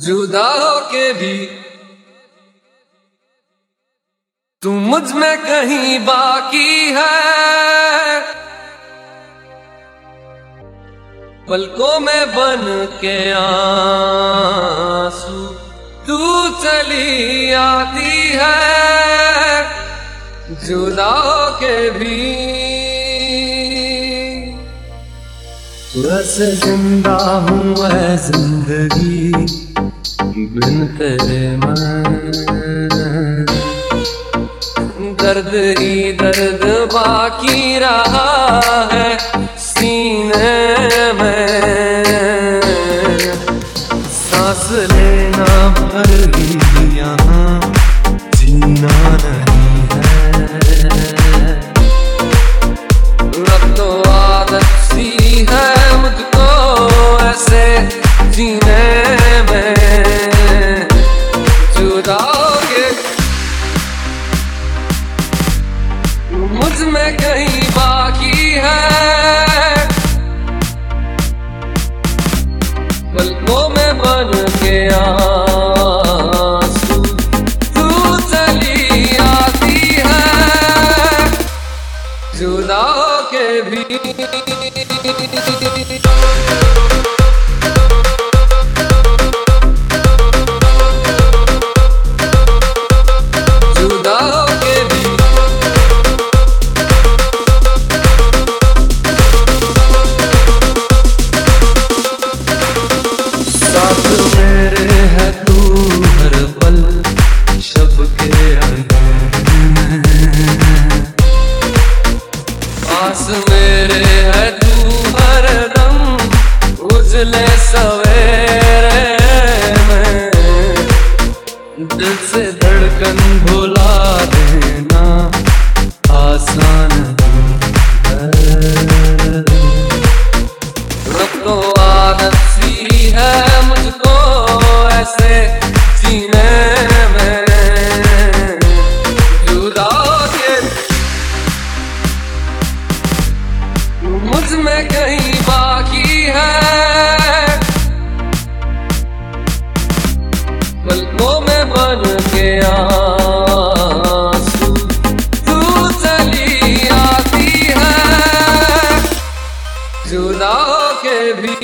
जुदा हो के भी। तू मुझमें कहीं बाकी है। पलकों में बन के आँसू, तू चली आती है। जुदा हो के भी बस ज़िंदा हूँ मैं ज़िंदगी। बिन तेरे मैं दर्द ही दर्द बाकी रहा है सीने में। सांस लेना भर यहाँ, जीना नहीं है। अब आदत सी है मुझको ऐसे जीने में कहीं बाकी है। पलकों में बन है। जुदा के भी उजले सवेरे में दिल से धड़कन भुला देना आसान तो आदत सी है मुझको ऐसे जीने में। मुझमें कहीं बाकी पलकों में बन है। जुदा के भी।